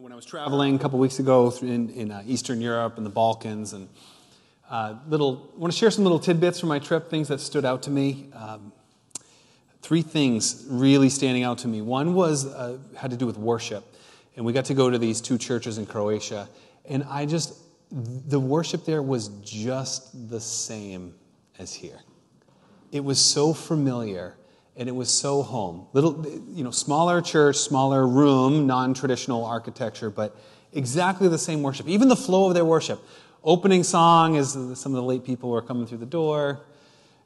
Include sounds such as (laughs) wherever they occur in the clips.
When I was traveling a couple weeks ago in, in uh, Eastern Europe and the Balkans, and uh, little, I want to share some little tidbits from my trip, things that stood out to me. Um, three things really standing out to me. One was uh, had to do with worship, and we got to go to these two churches in Croatia, and I just the worship there was just the same as here. It was so familiar and it was so home. Little, you know, smaller church, smaller room, non-traditional architecture, but exactly the same worship. Even the flow of their worship. Opening song is some of the late people were coming through the door,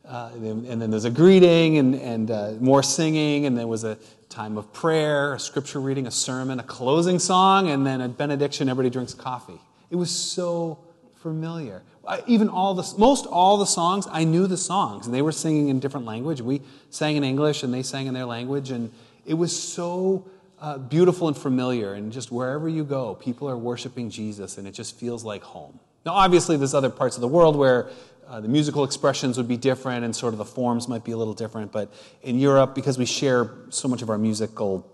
uh, and, then, there's a greeting and, and uh, more singing, and there was a time of prayer, a scripture reading, a sermon, a closing song, and then a benediction. Everybody drinks coffee. It was so familiar. Even all the, most all the songs, I knew the songs, and they were singing in different language. We sang in English, and they sang in their language, and it was so uh, beautiful and familiar. And just wherever you go, people are worshiping Jesus, and it just feels like home. Now, obviously, there's other parts of the world where uh, the musical expressions would be different, and sort of the forms might be a little different. But in Europe, because we share so much of our musical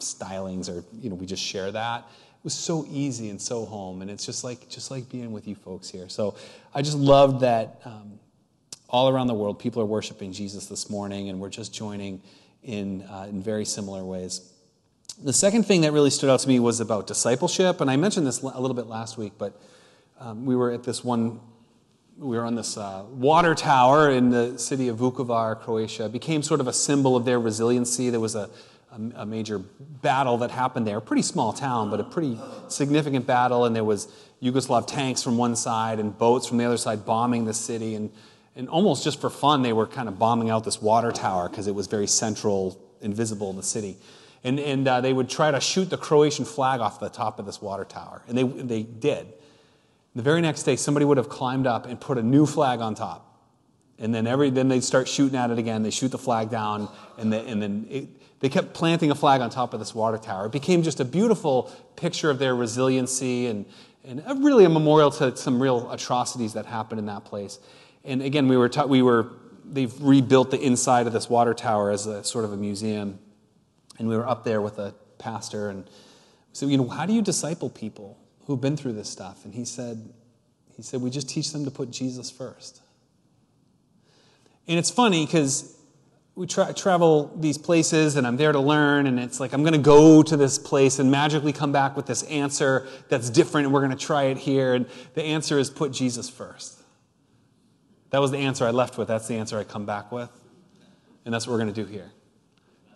stylings, or you know, we just share that was so easy and so home, and it's just like just like being with you folks here. So I just loved that um, all around the world people are worshiping Jesus this morning, and we're just joining in uh, in very similar ways. The second thing that really stood out to me was about discipleship, and I mentioned this a little bit last week, but um, we were at this one. We were on this uh, water tower in the city of Vukovar, Croatia. It became sort of a symbol of their resiliency. There was a a, major battle that happened there. A pretty small town, but a pretty significant battle. And there was Yugoslav tanks from one side and boats from the other side bombing the city. And, and almost just for fun, they were kind of bombing out this water tower because it was very central and visible in the city. And, and uh, they would try to shoot the Croatian flag off the top of this water tower. And they, they did. The very next day, somebody would have climbed up and put a new flag on top. And then, every, then they'd start shooting at it again. They shoot the flag down, and, the, and then it, they kept planting a flag on top of this water tower. It became just a beautiful picture of their resiliency and, and really a memorial to some real atrocities that happened in that place. And again, we were, ta- we were they've rebuilt the inside of this water tower as a sort of a museum. And we were up there with a pastor and said, you know, how do you disciple people who've been through this stuff? And he said, he said, we just teach them to put Jesus first. And it's funny because we tra- travel these places and I'm there to learn, and it's like I'm going to go to this place and magically come back with this answer that's different, and we're going to try it here. And the answer is put Jesus first. That was the answer I left with. That's the answer I come back with. And that's what we're going to do here.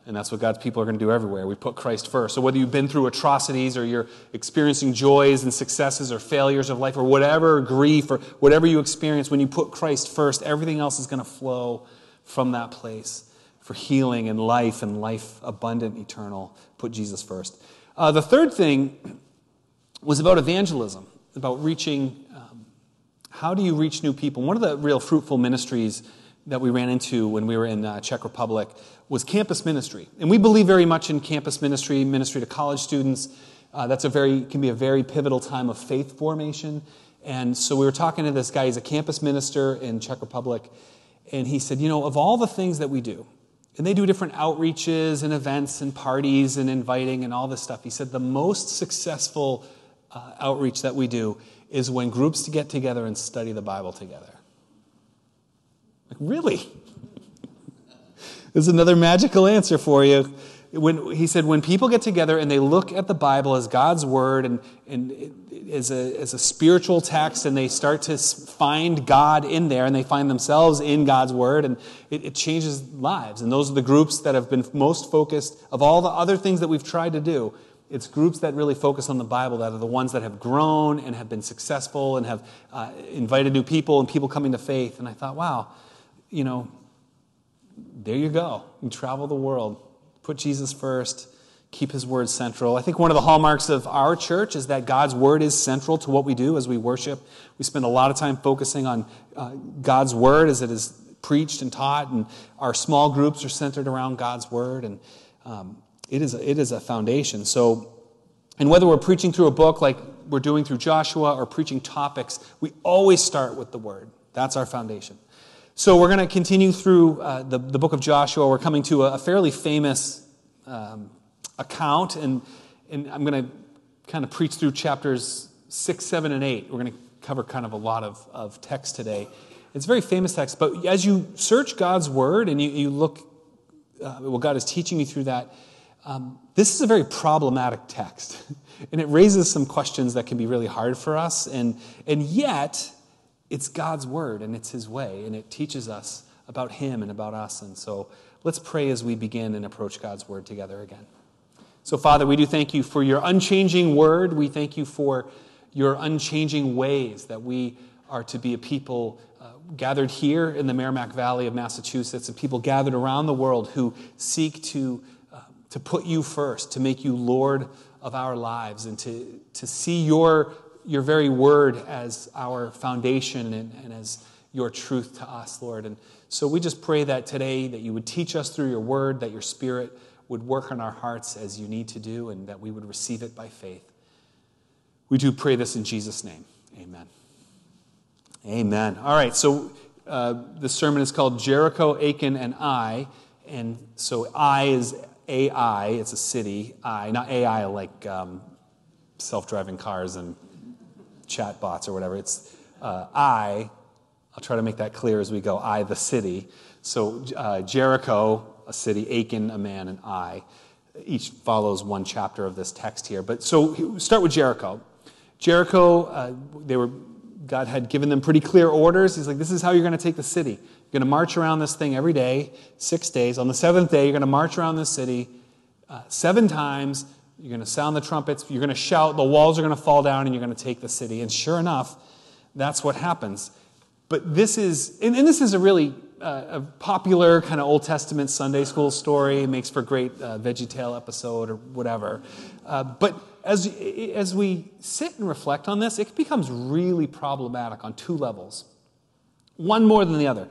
And that's what God's people are going to do everywhere. We put Christ first. So whether you've been through atrocities or you're experiencing joys and successes or failures of life or whatever, grief or whatever you experience, when you put Christ first, everything else is going to flow from that place for healing and life and life abundant, eternal. Put Jesus first. Uh, the third thing was about evangelism, about reaching. Um, how do you reach new people? One of the real fruitful ministries that we ran into when we were in uh, Czech Republic was campus ministry, and we believe very much in campus ministry, ministry to college students. Uh, that's a very can be a very pivotal time of faith formation. And so we were talking to this guy. He's a campus minister in Czech Republic, and he said, you know, of all the things that we do, and they do different outreaches and events and parties and inviting and all this stuff. He said the most successful uh, outreach that we do is when groups get together and study the Bible together. Like, really? (laughs) There's another magical answer for you. When, he said, when people get together and they look at the Bible as God's word and, and as, a, a spiritual text and they start to find God in there and they find themselves in God's word and it, it changes lives. And those are the groups that have been most focused of all the other things that we've tried to do. It's groups that really focus on the Bible that are the ones that have grown and have been successful and have uh, invited new people and people coming to faith. And I thought, wow, you know, there you go. You travel the world put Jesus first, keep his word central. I think one of the hallmarks of our church is that God's word is central to what we do as we worship. We spend a lot of time focusing on uh, God's word as it is preached and taught, and our small groups are centered around God's word, and um, it, is a, it is a foundation. So, and whether we're preaching through a book like we're doing through Joshua or preaching topics, we always start with the word. That's our foundation. So we're going to continue through uh, the, the book of Joshua. We're coming to a, a fairly famous um, account, and, and I'm going to kind of preach through chapters 6, 7, and 8. We're going to cover kind of a lot of, of text today. It's a very famous text, but as you search God's word and you, you look uh, what God is teaching you through that, um, this is a very problematic text. (laughs) and it raises some questions that can be really hard for us. And, and yet, it's God's word and it's His way, and it teaches us about Him and about us. And so let's pray as we begin and approach God's word together again. So, Father, we do thank you for your unchanging word. We thank you for your unchanging ways that we are to be a people uh, gathered here in the Merrimack Valley of Massachusetts and people gathered around the world who seek to, uh, to put you first, to make you Lord of our lives, and to, to see your your very word as our foundation and, and as your truth to us, Lord. And so we just pray that today that you would teach us through your word, that your spirit would work on our hearts as you need to do, and that we would receive it by faith. We do pray this in Jesus' name. Amen. Amen. All right, so uh, the sermon is called Jericho, Achan, and Ai. And so Ai is AI, it's a city. Ai, not AI like um, self driving cars and chat bots or whatever. It's uh, I, I'll try to make that clear as we go, Ai, the city. So uh, Jericho, a city, Achan, a man, and Ai. Each follows one chapter of this text here. But so start with Jericho. Jericho, uh, they were, God had given them pretty clear orders. He's like, this is how you're going to take the city. You're going to march around this thing every day, six days. On the seventh day, you're going to march around this city uh, seven times you're going to sound the trumpets, you're going to shout, the walls are going to fall down, and you're going to take the city. And sure enough, that's what happens. But this is, and, and this is a really uh, a popular kind of Old Testament Sunday school story. Makes for a great uh, VeggieTale episode or whatever. Uh, but as, as we sit and reflect on this, it becomes really problematic on two levels, one more than the other.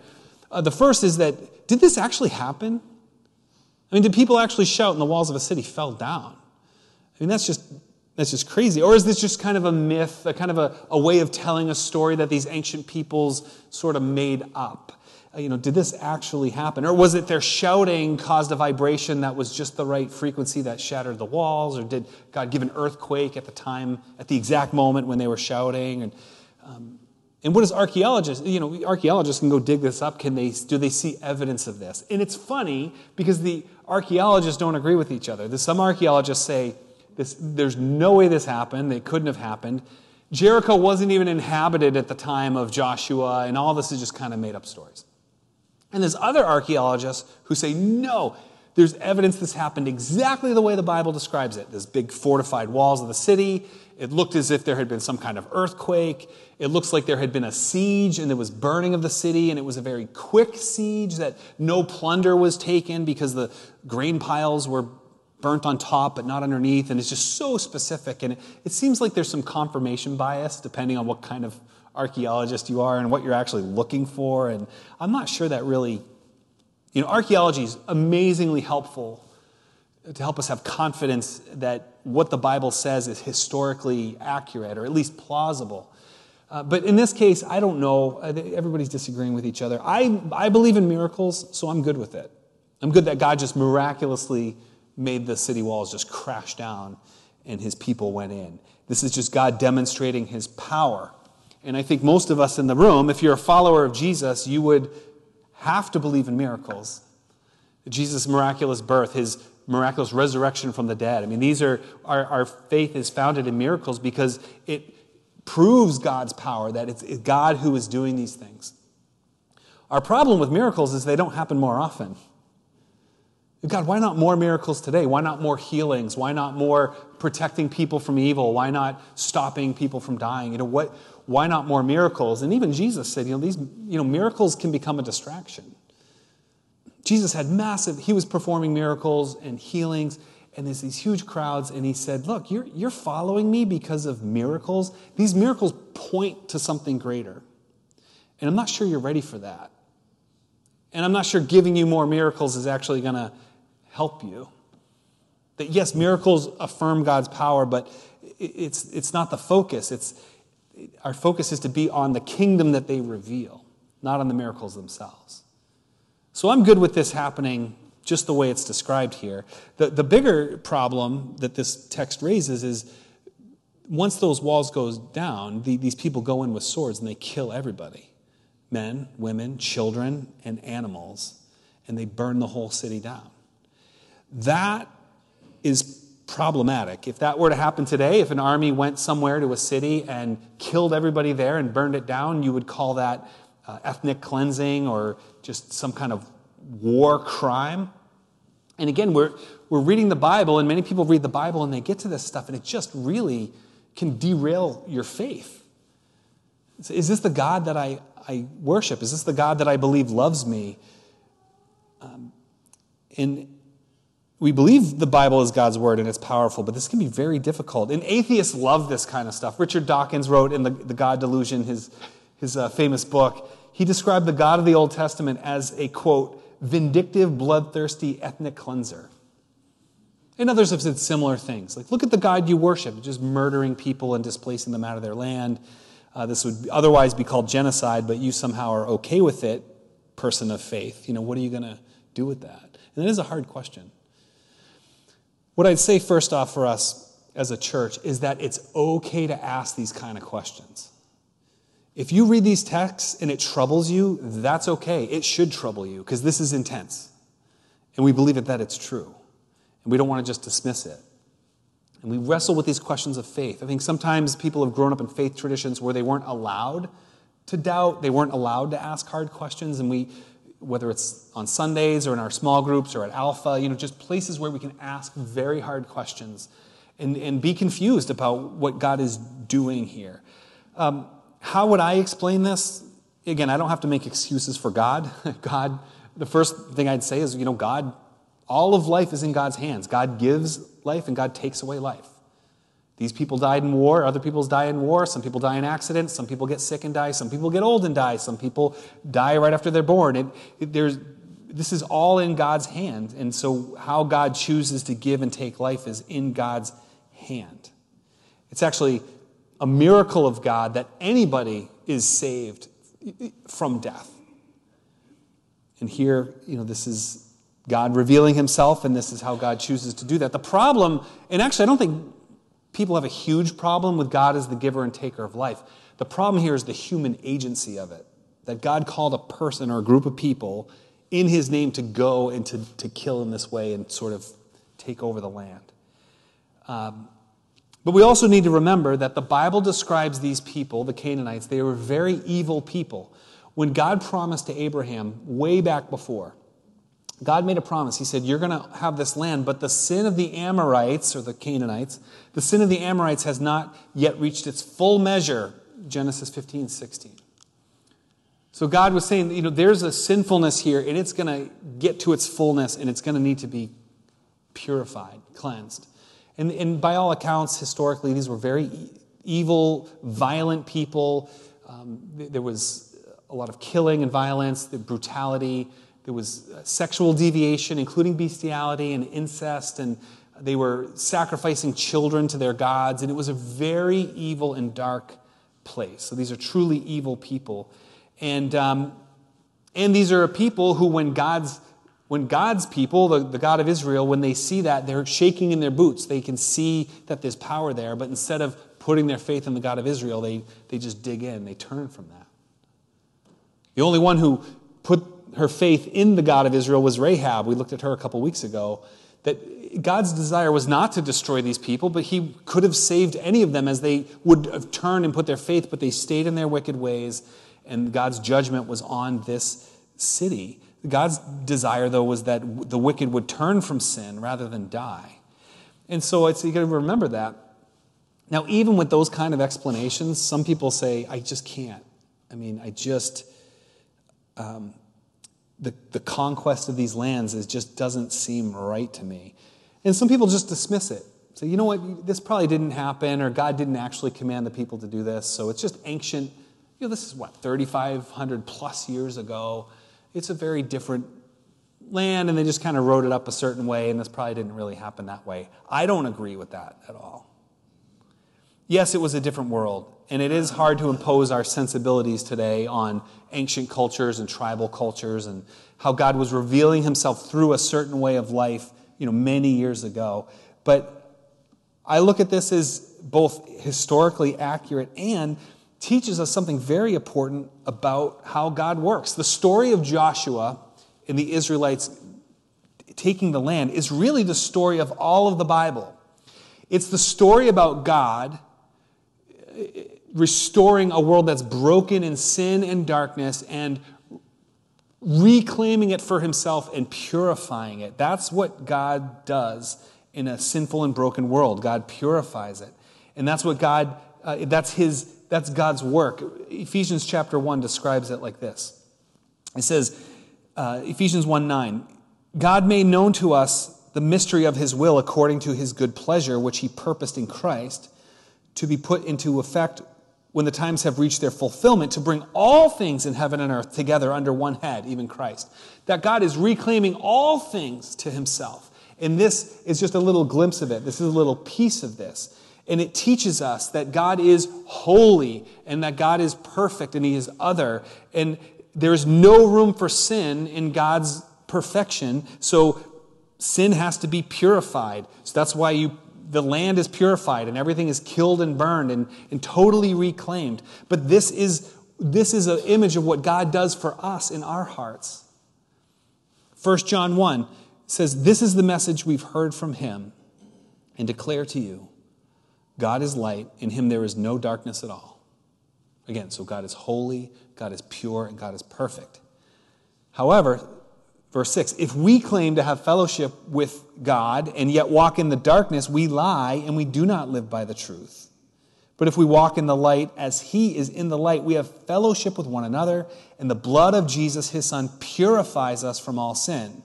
Uh, the first is that did this actually happen? I mean, did people actually shout and the walls of a city fell down? I mean, that's just, that's just crazy. Or is this just kind of a myth, a kind of a, a way of telling a story that these ancient peoples sort of made up? You know, did this actually happen? Or was it their shouting caused a vibration that was just the right frequency that shattered the walls? Or did God give an earthquake at the time, at the exact moment when they were shouting? And, um, and what does archaeologists, you know, archaeologists can go dig this up. Can they, do they see evidence of this? And it's funny because the archaeologists don't agree with each other. Some archaeologists say, this, there's no way this happened. It couldn't have happened. Jericho wasn't even inhabited at the time of Joshua, and all this is just kind of made up stories. And there's other archaeologists who say, no, there's evidence this happened exactly the way the Bible describes it. There's big fortified walls of the city. It looked as if there had been some kind of earthquake. It looks like there had been a siege and there was burning of the city, and it was a very quick siege that no plunder was taken because the grain piles were burnt on top but not underneath, and it's just so specific. And it, it seems like there's some confirmation bias depending on what kind of archaeologist you are and what you're actually looking for. And I'm not sure that really, you know, archaeology is amazingly helpful to help us have confidence that what the Bible says is historically accurate or at least plausible. Uh, but in this case, I don't know. Everybody's disagreeing with each other. I, I believe in miracles, so I'm good with it. I'm good that God just miraculously made the city walls just crash down and his people went in. This is just God demonstrating his power. And I think most of us in the room, if you're a follower of Jesus, you would have to believe in miracles. Jesus' miraculous birth, his miraculous resurrection from the dead. I mean, these are, our, our faith is founded in miracles because it proves God's power, that it's God who is doing these things. Our problem with miracles is they don't happen more often. God, why not more miracles today? Why not more healings? Why not more protecting people from evil? Why not stopping people from dying? You know, what, why not more miracles? And even Jesus said, you know, these you know, miracles can become a distraction. Jesus had massive, he was performing miracles and healings, and there's these huge crowds, and he said, Look, you're, you're following me because of miracles. These miracles point to something greater. And I'm not sure you're ready for that. And I'm not sure giving you more miracles is actually going to help you. That yes, miracles affirm God's power, but it's, it's not the focus. It's, our focus is to be on the kingdom that they reveal, not on the miracles themselves. So I'm good with this happening just the way it's described here. The, the bigger problem that this text raises is once those walls goes down, the, these people go in with swords and they kill everybody men, women, children, and animals, and they burn the whole city down. That is problematic. If that were to happen today, if an army went somewhere to a city and killed everybody there and burned it down, you would call that uh, ethnic cleansing or just some kind of war crime. And again, we're, we're reading the Bible, and many people read the Bible and they get to this stuff, and it just really can derail your faith. Is this the God that I, I worship? Is this the God that I believe loves me? Um, and we believe the Bible is God's word and it's powerful, but this can be very difficult. And atheists love this kind of stuff. Richard Dawkins wrote in The, the God Delusion, his, his uh, famous book, he described the God of the Old Testament as a, quote, vindictive, bloodthirsty ethnic cleanser. And others have said similar things. Like, look at the God you worship, just murdering people and displacing them out of their land. Uh, this would otherwise be called genocide, but you somehow are okay with it, person of faith. You know, what are you going to do with that? And it is a hard question. What I'd say first off for us as a church is that it's okay to ask these kind of questions. If you read these texts and it troubles you, that's okay. It should trouble you because this is intense. And we believe it that it's true. And we don't want to just dismiss it. And we wrestle with these questions of faith. I think sometimes people have grown up in faith traditions where they weren't allowed to doubt, they weren't allowed to ask hard questions, and we whether it's on Sundays or in our small groups or at Alpha, you know, just places where we can ask very hard questions and, and be confused about what God is doing here. Um, how would I explain this? Again, I don't have to make excuses for God. (laughs) God, the first thing I'd say is, you know, God, all of life is in God's hands. God gives life and God takes away life. These people died in war, other people die in war, some people die in accidents, some people get sick and die, some people get old and die, some people die right after they're born. It, it, there's, this is all in God's hand. And so, how God chooses to give and take life is in God's hand. It's actually a miracle of God that anybody is saved from death. And here, you know, this is God revealing himself, and this is how God chooses to do that. The problem, and actually, I don't think people have a huge problem with God as the giver and taker of life. The problem here is the human agency of it. That God called a person or a group of people in his name to go and to, to kill in this way and sort of take over the land. Um, but we also need to remember that the Bible describes these people, the Canaanites, they were very evil people. When God promised to Abraham way back before, God made a promise. He said, You're going to have this land, but the sin of the Amorites, or the Canaanites, the sin of the Amorites has not yet reached its full measure. Genesis 15, 16. So God was saying, you know, there's a sinfulness here, and it's going to get to its fullness, and it's going to need to be purified, cleansed. And, and by all accounts, historically, these were very evil, violent people. Um, there was a lot of killing and violence, the brutality. There was uh, sexual deviation, including bestiality and incest, and they were sacrificing children to their gods, and it was a very evil and dark place. So these are truly evil people. And, um, and these are a people who, when God's, when God's people, the, the God of Israel, when they see that, they're shaking in their boots. They can see that there's power there, but instead of putting their faith in the God of Israel, they, they just dig in, they turn from that. The only one who her faith in the God of Israel was Rahab. We looked at her a couple weeks ago. That God's desire was not to destroy these people, but He could have saved any of them as they would have turned and put their faith, but they stayed in their wicked ways, and God's judgment was on this city. God's desire, though, was that the wicked would turn from sin rather than die. And so it's, you got to remember that. Now, even with those kind of explanations, some people say, I just can't. I mean, I just, um, the, the conquest of these lands is just doesn't seem right to me. And some people just dismiss it. Say, you know what, this probably didn't happen, or God didn't actually command the people to do this, so it's just ancient. You know, this is what, 3,500 plus years ago. It's a very different land, and they just kind of wrote it up a certain way, and this probably didn't really happen that way. I don't agree with that at all. Yes, it was a different world, and it is hard to impose our sensibilities today on ancient cultures and tribal cultures and how God was revealing himself through a certain way of life, you know, many years ago. But I look at this as both historically accurate and teaches us something very important about how God works. The story of Joshua and the Israelites taking the land is really the story of all of the Bible. It's the story about God restoring a world that's broken in sin and darkness and reclaiming it for himself and purifying it. That's what God does in a sinful and broken world. God purifies it. And that's what God, uh, that's his, that's God's work. Ephesians chapter 1 describes it like this. It says, uh, Ephesians 1 9, God made known to us the mystery of his will according to his good pleasure, which he purposed in Christ to be put into effect when the times have reached their fulfillment, to bring all things in heaven and earth together under one head, even Christ. That God is reclaiming all things to himself. And this is just a little glimpse of it. This is a little piece of this. And it teaches us that God is holy and that God is perfect and he is other. And there's no room for sin in God's perfection. So sin has to be purified. So that's why you the land is purified and everything is killed and burned and, and totally reclaimed. But this is, this is an image of what God does for us in our hearts. 1 John 1 says, This is the message we've heard from him and declare to you God is light, in him there is no darkness at all. Again, so God is holy, God is pure, and God is perfect. However, Verse 6 If we claim to have fellowship with God and yet walk in the darkness, we lie and we do not live by the truth. But if we walk in the light as he is in the light, we have fellowship with one another, and the blood of Jesus, his son, purifies us from all sin.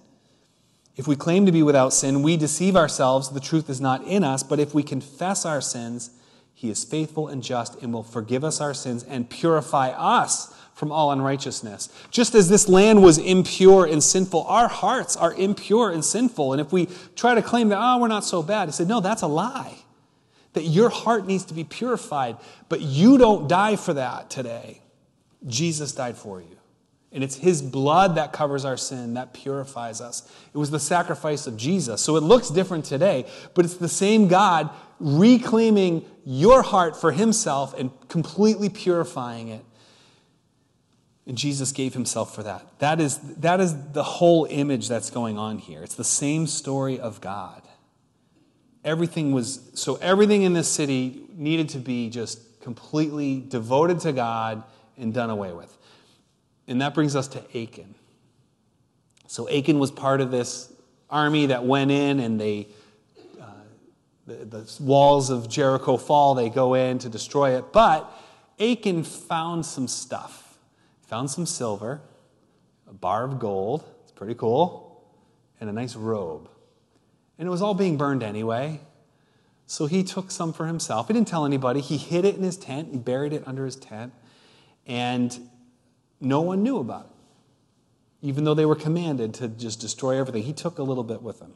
If we claim to be without sin, we deceive ourselves, the truth is not in us. But if we confess our sins, he is faithful and just and will forgive us our sins and purify us from all unrighteousness. Just as this land was impure and sinful, our hearts are impure and sinful. And if we try to claim that, oh, we're not so bad, he said, no, that's a lie. That your heart needs to be purified, but you don't die for that today. Jesus died for you. And it's his blood that covers our sin, that purifies us. It was the sacrifice of Jesus. So it looks different today, but it's the same God reclaiming your heart for himself and completely purifying it and Jesus gave himself for that. That is, that is the whole image that's going on here. It's the same story of God. Everything was, so everything in this city needed to be just completely devoted to God and done away with. And that brings us to Achan. So Achan was part of this army that went in and they, uh, the, the walls of Jericho fall, they go in to destroy it. But Achan found some stuff found some silver, a bar of gold, it's pretty cool, and a nice robe. And it was all being burned anyway. So he took some for himself. He didn't tell anybody. He hid it in his tent, he buried it under his tent, and no one knew about it. Even though they were commanded to just destroy everything, he took a little bit with him.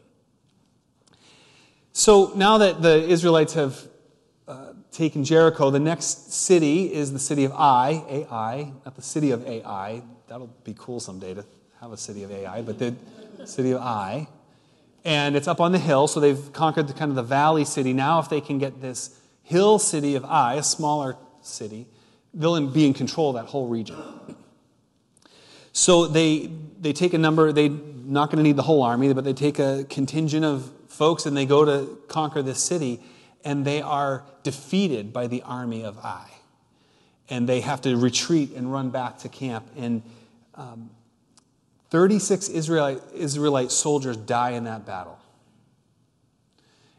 So now that the Israelites have taken Jericho, the next city is the city of Ai, Ai, not the city of Ai. That'll be cool someday to have a city of Ai, but the city of Ai. And it's up on the hill, so they've conquered the, kind of the valley city. Now, if they can get this hill city of Ai, a smaller city, they'll be in control of that whole region. So they, they take a number, they're not going to need the whole army, but they take a contingent of folks and they go to conquer this city and they are defeated by the army of Ai. And they have to retreat and run back to camp. And um, 36 Israelite, Israelite soldiers die in that battle.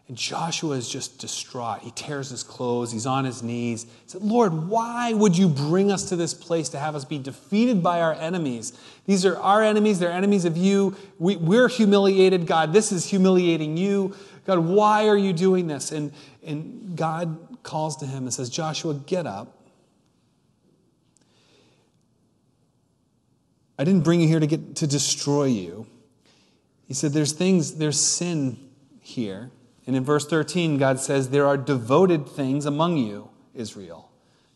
And Joshua is just distraught. He tears his clothes. He's on his knees. He said, Lord, why would you bring us to this place to have us be defeated by our enemies? These are our enemies. They're enemies of you. We, we're humiliated. God, this is humiliating you. God, why are you doing this? And, and God calls to him and says, Joshua, get up. I didn't bring you here to get to destroy you. He said, There's things, there's sin here. And in verse 13, God says, There are devoted things among you, Israel.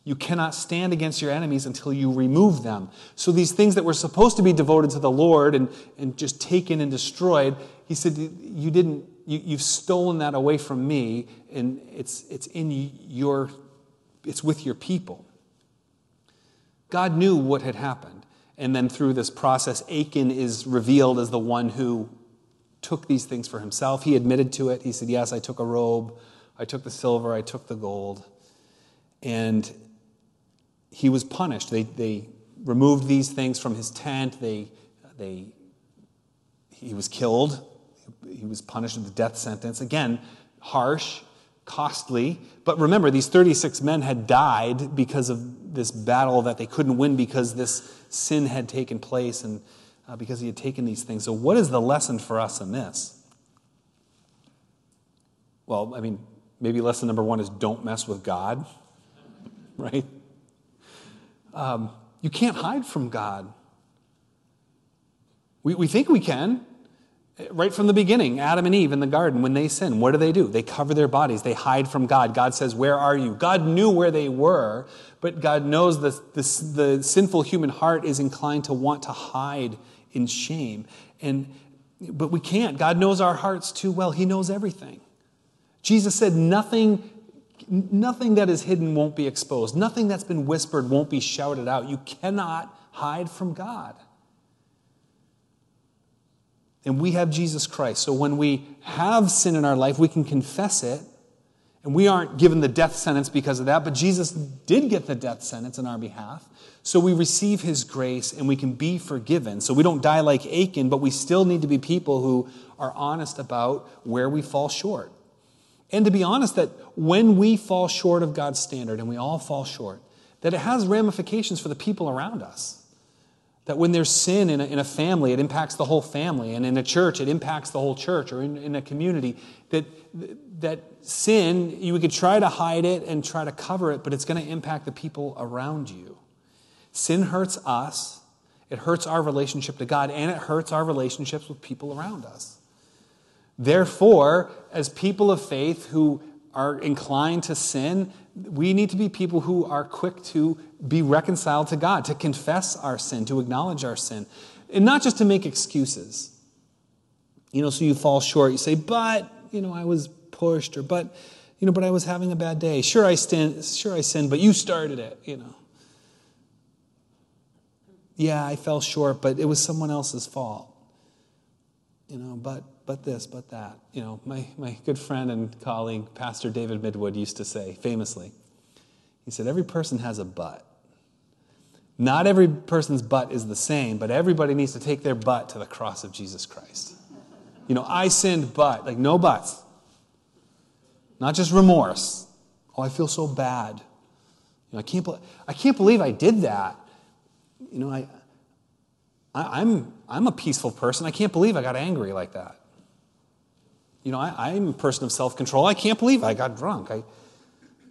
You cannot stand against your enemies until you remove them. So, these things that were supposed to be devoted to the Lord and, and just taken and destroyed, he said, You didn't you, you've stolen that away from me, and it's, it's in your, it's with your people. God knew what had happened. And then through this process, Achan is revealed as the one who took these things for himself. He admitted to it. He said, Yes, I took a robe, I took the silver, I took the gold. And he was punished. They, they removed these things from his tent. They, they, he was killed. He was punished with the death sentence. Again, harsh, costly. But remember, these 36 men had died because of this battle that they couldn't win because this sin had taken place and uh, because he had taken these things. So, what is the lesson for us in this? Well, I mean, maybe lesson number one is don't mess with God, (laughs) right? Um, you can't hide from God. We, we think we can. Right from the beginning, Adam and Eve in the garden, when they sin, what do they do? They cover their bodies, they hide from God. God says, Where are you? God knew where they were, but God knows that the, the sinful human heart is inclined to want to hide in shame. And, but we can't. God knows our hearts too well, He knows everything. Jesus said, Nothing nothing that is hidden won't be exposed. Nothing that's been whispered won't be shouted out. You cannot hide from God. And we have Jesus Christ. So when we have sin in our life, we can confess it. And we aren't given the death sentence because of that, but Jesus did get the death sentence in our behalf. So we receive his grace and we can be forgiven. So we don't die like Achan, but we still need to be people who are honest about where we fall short. And to be honest, that when we fall short of God's standard, and we all fall short, that it has ramifications for the people around us. That when there's sin in a, in a family, it impacts the whole family. And in a church, it impacts the whole church, or in, in a community. That, that sin, you could try to hide it and try to cover it, but it's going to impact the people around you. Sin hurts us, it hurts our relationship to God, and it hurts our relationships with people around us. Therefore, as people of faith who are inclined to sin, we need to be people who are quick to be reconciled to God, to confess our sin, to acknowledge our sin, and not just to make excuses. You know, so you fall short, you say, but, you know, I was pushed, or but, you know, but I was having a bad day. Sure, I sinned, sure, I sinned, but you started it, you know. Yeah, I fell short, but it was someone else's fault. You know, but but this, but that. You know, my, my good friend and colleague, Pastor David Midwood, used to say famously, he said, Every person has a butt. Not every person's butt is the same, but everybody needs to take their butt to the cross of Jesus Christ. You know, I sinned, but, like, no buts. Not just remorse. Oh, I feel so bad. You know, I, can't, I can't believe I did that. You know, I, I, I'm, I'm a peaceful person. I can't believe I got angry like that. You know, I, am a person of self control. I can't believe I got drunk. I,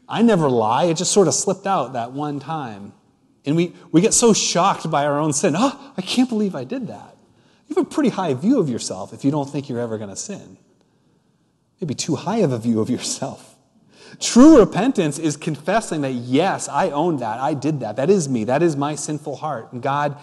I never lie. It just sort of slipped out that one time. And we, we get so shocked by our own sin. Oh, I can't believe I did that. You have a pretty high view of yourself if you don't think you're ever going to sin. Maybe too high of a view of yourself. True repentance is confessing that, yes, I own that. I did that. That is me. That is my sinful heart. And God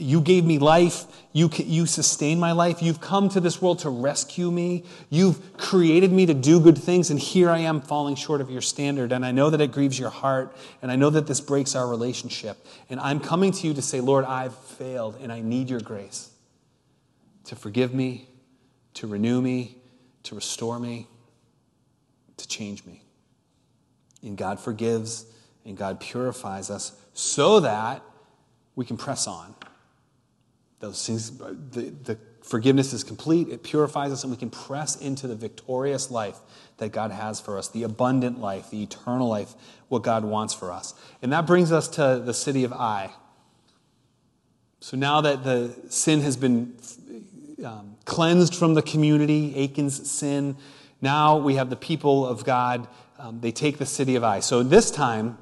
you gave me life. You, you sustain my life. You've come to this world to rescue me. You've created me to do good things, and here I am falling short of your standard. And I know that it grieves your heart, and I know that this breaks our relationship. And I'm coming to you to say, Lord, I've failed, and I need your grace to forgive me, to renew me, to restore me, to change me. And God forgives, and God purifies us so that we can press on those things, the, the forgiveness is complete, it purifies us, and we can press into the victorious life that God has for us, the abundant life, the eternal life, what God wants for us. And that brings us to the city of Ai. So now that the sin has been um, cleansed from the community, Achan's sin, now we have the people of God. Um, they take the city of Ai. So this time,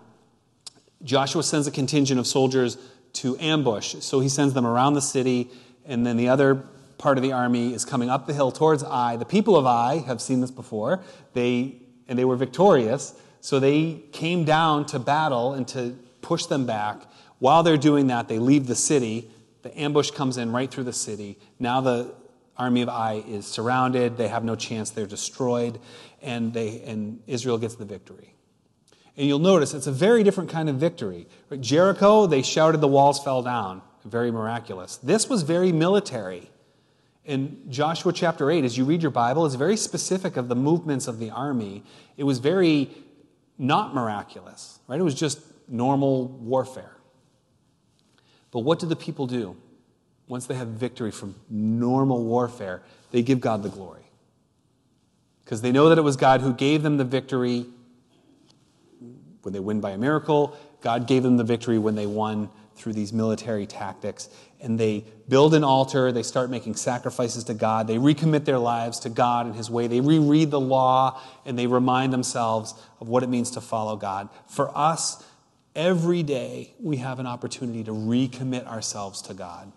Joshua sends a contingent of soldiers to ambush. So he sends them around the city, and then the other part of the army is coming up the hill towards Ai. The people of Ai have seen this before. They and they were victorious, so they came down to battle and to push them back. While they're doing that, they leave the city. The ambush comes in right through the city. Now the army of Ai is surrounded. They have no chance. They're destroyed. And, they, and Israel gets the victory. And you'll notice it's a very different kind of victory. Jericho, they shouted, the walls fell down. Very miraculous. This was very military. In Joshua chapter 8, as you read your Bible, it's very specific of the movements of the army. It was very not miraculous, right? It was just normal warfare. But what do the people do? Once they have victory from normal warfare, they give God the glory. Because they know that it was God who gave them the victory when they win by a miracle. God gave them the victory when they won through these military tactics. And they build an altar, they start making sacrifices to God, they recommit their lives to God and His way, they reread the law, and they remind themselves of what it means to follow God. For us, every day we have an opportunity to recommit ourselves to God.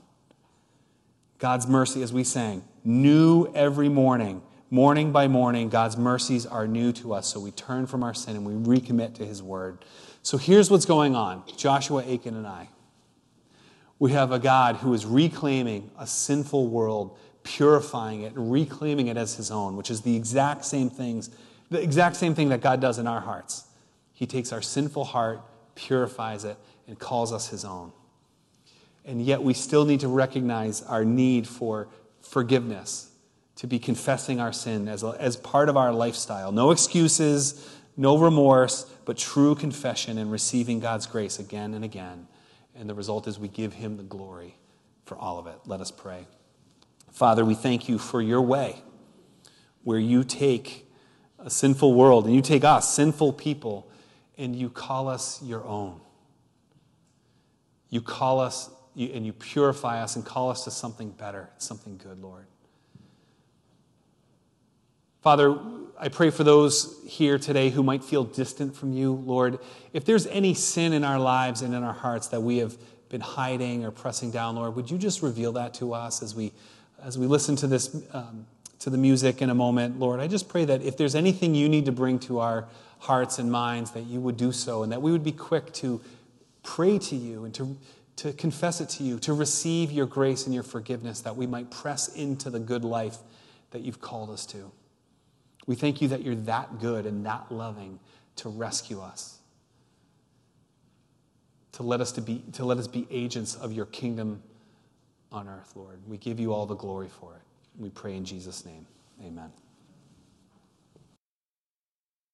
God's mercy, as we sang, new every morning. Morning by morning, God's mercies are new to us. So we turn from our sin and we recommit to His word. So here's what's going on Joshua, Achan and Ai. We have a God who is reclaiming a sinful world, purifying it, and reclaiming it as His own, which is the exact same things, the exact same thing that God does in our hearts. He takes our sinful heart, purifies it, and calls us His own. And yet we still need to recognize our need for forgiveness, to be confessing our sin as, as part of our lifestyle. No excuses, no remorse, but true confession and receiving God's grace again and again. And the result is we give Him the glory for all of it. Let us pray. Father, we thank you for your way, where you take a sinful world and you take us, sinful people, and you call us your own. You call us and you purify us and call us to something better, something good, Lord. Father, I pray for those here today who might feel distant from you, Lord. If there's any sin in our lives and in our hearts that we have been hiding or pressing down, Lord, would you just reveal that to us as we, as we listen to this, um, to the music in a moment, Lord? I just pray that if there's anything you need to bring to our hearts and minds, that you would do so, and that we would be quick to pray to you and to to confess it to you, to receive your grace and your forgiveness, that we might press into the good life that you've called us to. We thank you that you're that good and that loving to rescue us, to let us, to be, to let us be agents of your kingdom on earth, Lord. We give you all the glory for it. We pray in Jesus' name. Amen.